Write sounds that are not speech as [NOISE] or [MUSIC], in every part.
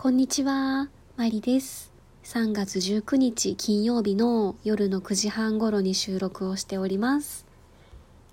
こんにちは、マリです。3月19日金曜日の夜の9時半頃に収録をしております。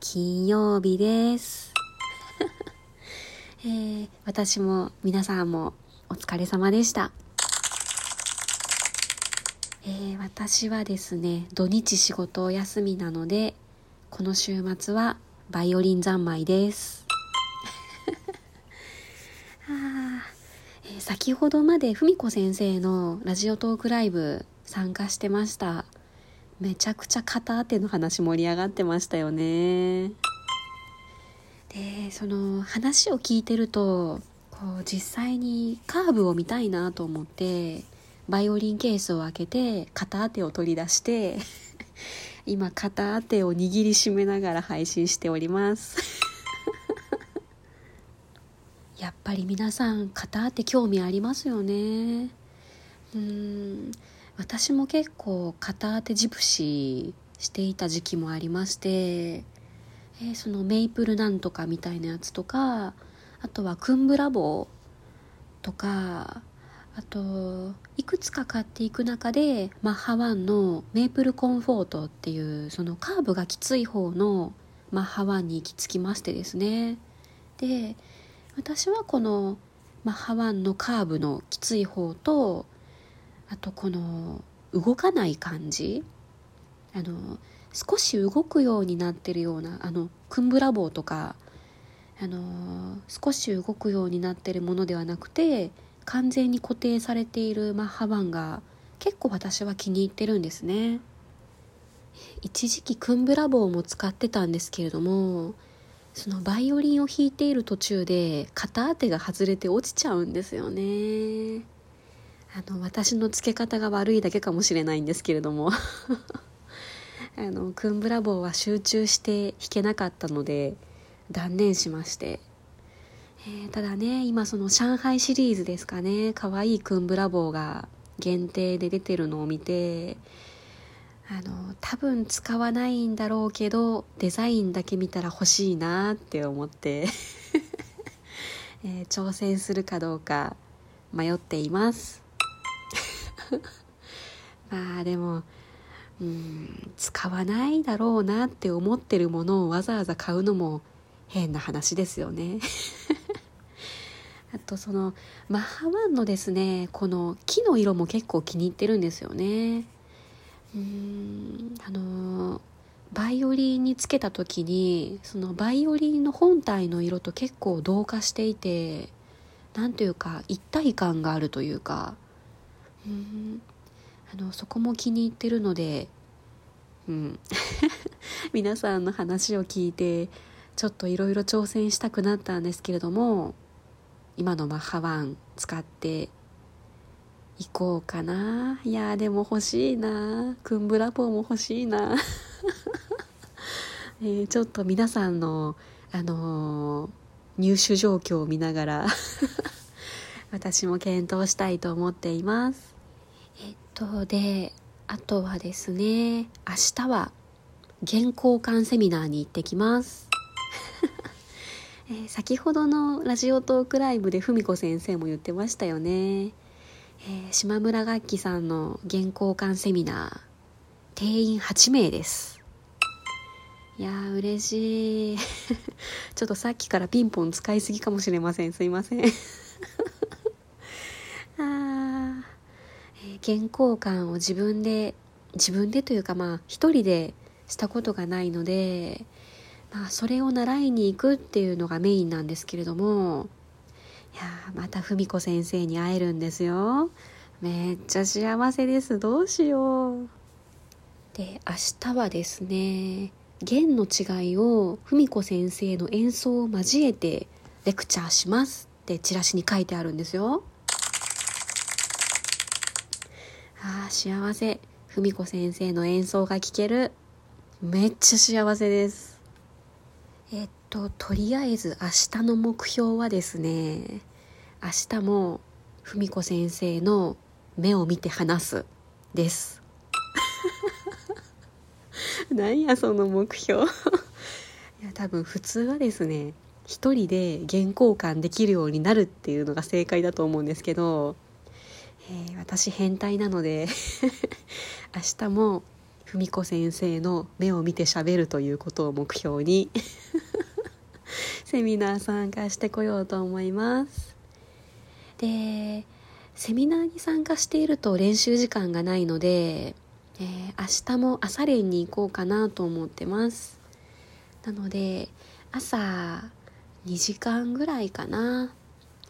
金曜日です。[LAUGHS] えー私も皆さんもお疲れ様でした。えー私はですね、土日仕事お休みなので、この週末はバイオリン三昧です。あーえー先ほどまで文子先生のラジオトークライブ参加してました。めちゃくちゃ片当ての話盛り上がってましたよね。でその話を聞いてるとこう実際にカーブを見たいなと思ってバイオリンケースを開けて片当てを取り出して [LAUGHS] 今片当てを握りしめながら配信しております。やっぱり皆さん片当て興味ありますよね。うん。私も結構片当てジプシーしていた時期もありまして、えーそのメイプルなんとかみたいなやつとかあとはクンブラボーとかあといくつか買っていく中でマッハワンのメープルコンフォートっていうそのカーブがきつい方のマッハワンに行き着きましてですね。で私はこのマッハワンのカーブのきつい方とあとこの動かない感じ。あの少し動くようになってるようなあのクンブラボーとかあの少し動くようになってるものではなくて完全に固定されているマッハワンが結構私は気に入ってるんですね。一時期クンブラボーも使ってたんですけれどもそのバイオリンを弾いている途中で片当てが外れて落ちちゃうんですよね。あの私の付け方が悪いだけかもしれないんですけれども。[LAUGHS] あのクンブラボーは集中して弾けなかったので断念しまして、えーただね今その上海シリーズですかね。可愛いクンブラボーが限定で出てるのを見てあの多分使わないんだろうけどデザインだけ見たら欲しいなって思って、[LAUGHS] えー挑戦するかどうか迷っています。[LAUGHS] まあでもうん使わないだろうなって思ってるものをわざわざ買うのも変な話ですよね。[LAUGHS] あとそのマッハワンのですねこの木の色も結構気に入ってるんですよね。うん。あのバイオリンにつけた時にそのバイオリンの本体の色と結構同化していてなんというか一体感があるというか。うん。あのそこも気に入ってるのでうん。[LAUGHS] 皆さんの話を聞いてちょっといろいろ挑戦したくなったんですけれども今のマッハワン使って行こうかな。いやでも欲しいな。クンブラボーも欲しいな、[LAUGHS] えーちょっと皆さんのあのー入手状況を見ながら [LAUGHS] 私も検討したいと思っています。えっとであとはですね明日は原交換セミナーに行ってきます。[LAUGHS] え先ほどのラジオトークライブで文子先生も言ってましたよね、えー島村楽器さんの原交換セミナー定員8名です。いやー嬉しい。[LAUGHS] ちょっとさっきからピンポン使いすぎかもしれません。すいません。[LAUGHS] あ、えー原交換を自分で自分でというかまあ一人でしたことがないのでまあそれを習いに行くっていうのがメインなんですけれどもいやまた文子先生に会えるんですよ。めっちゃ幸せです。どうしよう。で明日はですね弦の違いを文子先生の演奏を交えてレクチャーしますってチラシに書いてあるんですよ。あー幸せ。文子先生の演奏が聴ける。めっちゃ幸せです。えっととりあえず明日の目標はですね明日も文子先生の目を見て話すです。[LAUGHS] 何やその目標？[LAUGHS] いや多分普通はですね一人で原稿感できるようになるっていうのが正解だと思うんですけどえー、私変態なので [LAUGHS] 明日も文子先生の目を見てしゃべるということを目標に。セミナー参加してこようと思います。でセミナーに参加していると練習時間がないので、えー、明日も朝練に行こうかなと思ってます。なので朝2時間ぐらいかな。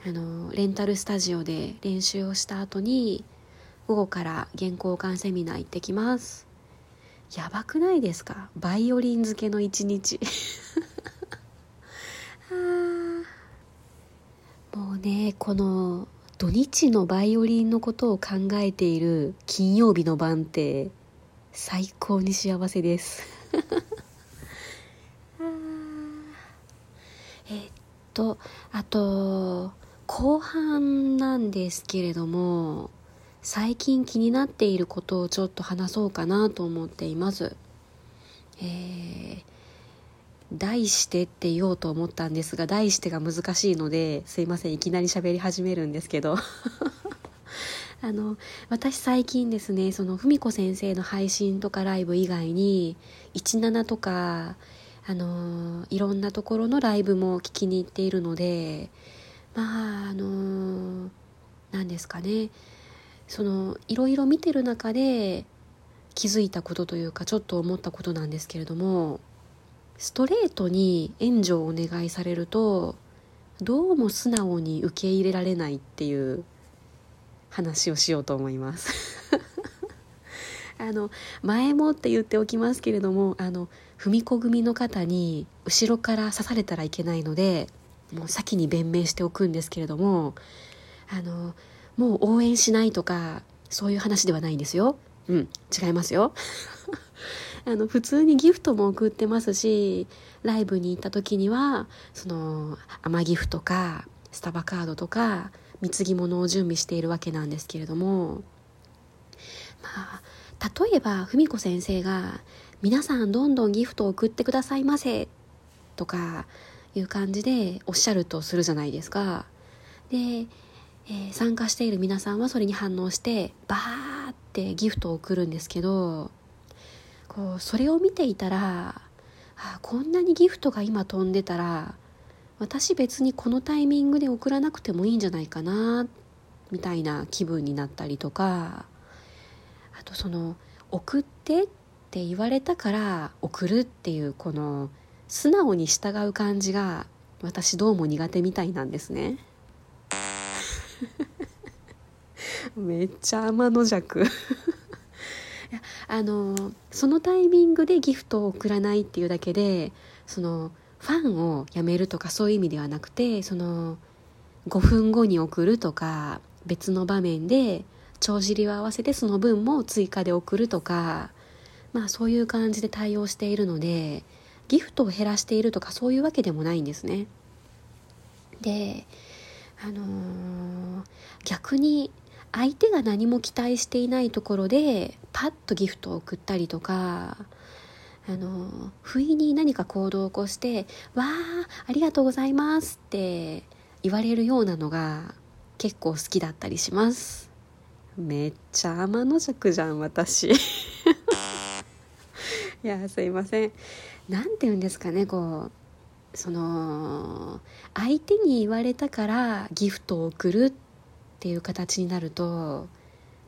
あのレンタルスタジオで練習をした後に午後から原稿館セミナー行ってきます。やばくないですか？バイオリン漬けの一日。もうね。この土日のバイオリンのことを考えている金曜日の晩って最高に幸せです。[LAUGHS] えっとあと後半なんですけれども最近気になっていることをちょっと話そうかなと思っています。えー、題してって言おうと思ったんですが題してが難しいのですいませんいきなり喋り始めるんですけど。[LAUGHS] あの私最近ですねその文子先生の配信とかライブ以外に17とかあのいろんなところのライブも聞きに行っているのでまああの何ですかね。そのいろいろ見てる中で気づいたことというかちょっと思ったことなんですけれどもストレートに援助をお願いされるとどうも素直に受け入れられないっていう話をしようと思います。[LAUGHS] あの前もって言っておきますけれどもあの踏み子組の方に後ろから刺されたらいけないのでもう先に弁明しておくんですけれどもあのもう応援しないとかそういう話ではないんですよ。うん違いますよ。[LAUGHS] あの普通にギフトも送ってますしライブに行った時にはその甘ギフとかスタバカードとか貢ぎ物を準備しているわけなんですけれどもまあ例えば文子先生が「皆さんどんどんギフトを送ってくださいませ」とかいう感じでおっしゃるとするじゃないですか。で、えー、参加している皆さんはそれに反応してバーってギフトを送るんですけどこうそれを見ていたらあこんなにギフトが今飛んでたら私別にこのタイミングで送らなくてもいいんじゃないかなみたいな気分になったりとかあとその送ってって言われたから送るっていうこの素直に従う感じが私どうも苦手みたいなんですね。[LAUGHS] めっちゃ天の弱あのそのタイミングでギフトを送らないっていうだけでそのファンをやめるとかそういう意味ではなくてその5分後に送るとか別の場面で帳尻を合わせてその分も追加で送るとかまあそういう感じで対応しているのでギフトを減らしているとかそういうわけでもないんですね。であのー、逆に相手が何も期待していないところでパッとギフトを送ったりとかあの不意に何か行動を起こして「わあありがとうございます」って言われるようなのが結構好きだったりします。めっちゃ天の弱じゃん私。[LAUGHS] いやすいません。何て言うんですかねこうその相手に言われたからギフトを送るってっていう形になると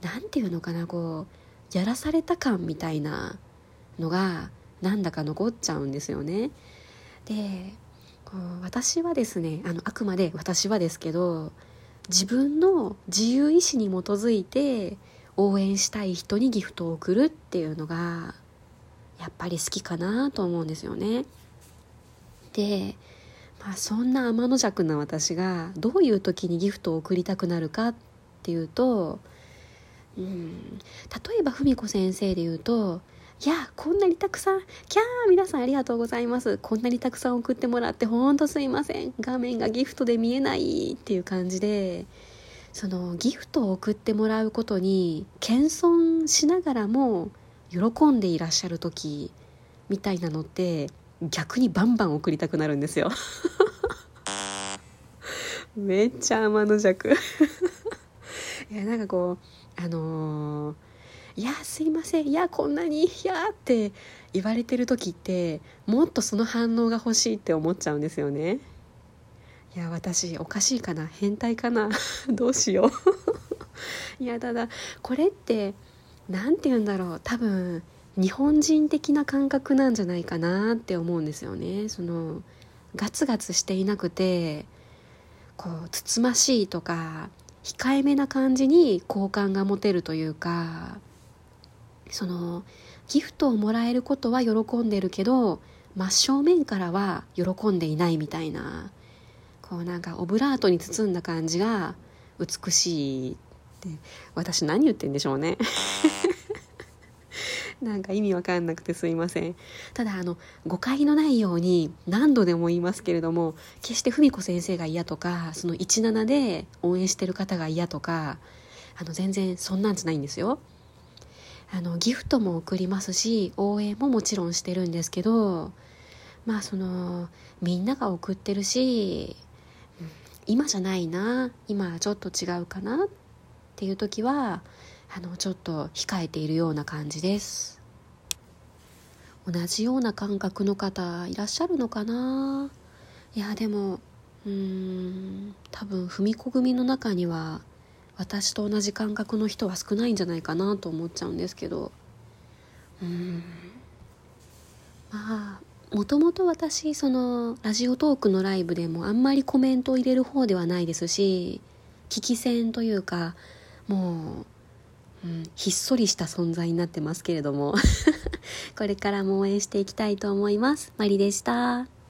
何て言うのかなこうやらされた感みたいなのがなんだか残っちゃうんですよね。でこう私はですねあのあくまで私はですけど自分の自由意志に基づいて応援したい人にギフトを送るっていうのがやっぱり好きかなと思うんですよね。で、まあ、そんな天の弱な私がどういう時にギフトを送りたくなるかっていうと、うん、例えば文子先生で言うといやこんなにたくさんキャー皆さんありがとうございます。こんなにたくさん送ってもらってほんとすいません。画面がギフトで見えないっていう感じでそのギフトを送ってもらうことに謙遜しながらも喜んでいらっしゃる時みたいなのって逆にバンバン送りたくなるんですよ。[LAUGHS] めっちゃ天の弱。[LAUGHS] いやなんかこうあのーいやすいませんいやこんなにいやって言われてる時ってもっとその反応が欲しいって思っちゃうんですよね。いや私おかしいかな変態かな [LAUGHS] どうしよう。いやただこれって何て言うんだろう多分日本人的な感覚なんじゃないかなって思うんですよね。そのガツガツしていなくてこうつつましいとか控えめな感じに好感が持てるというかそのギフトをもらえることは喜んでるけど真正面からは喜んでいないみたいなこうなんかオブラートに包んだ感じが美しいって私何言ってんでしょうね。なんか意味わかんなくてすいません。ただあの誤解のないように何度でも言いますけれども決して文子先生が嫌とかその17で応援してる方が嫌とかあの全然そんなんじゃないんですよ。あのギフトも送りますし応援ももちろんしてるんですけどまあそのみんなが送ってるし、今じゃないな今はちょっと違うかなっていう時はあのちょっと控えているような感じです。同じような感覚の方いらっしゃるのかな？いやでもうーん多分踏み子組の中には私と同じ感覚の人は少ないんじゃないかなと思っちゃうんですけど。うんまあもともと私そのラジオトークのライブでもあんまりコメントを入れる方ではないですし聞き戦というかもう、うん、ひっそりした存在になってますけれども。[LAUGHS] これからも応援していきたいと思います。マリでした。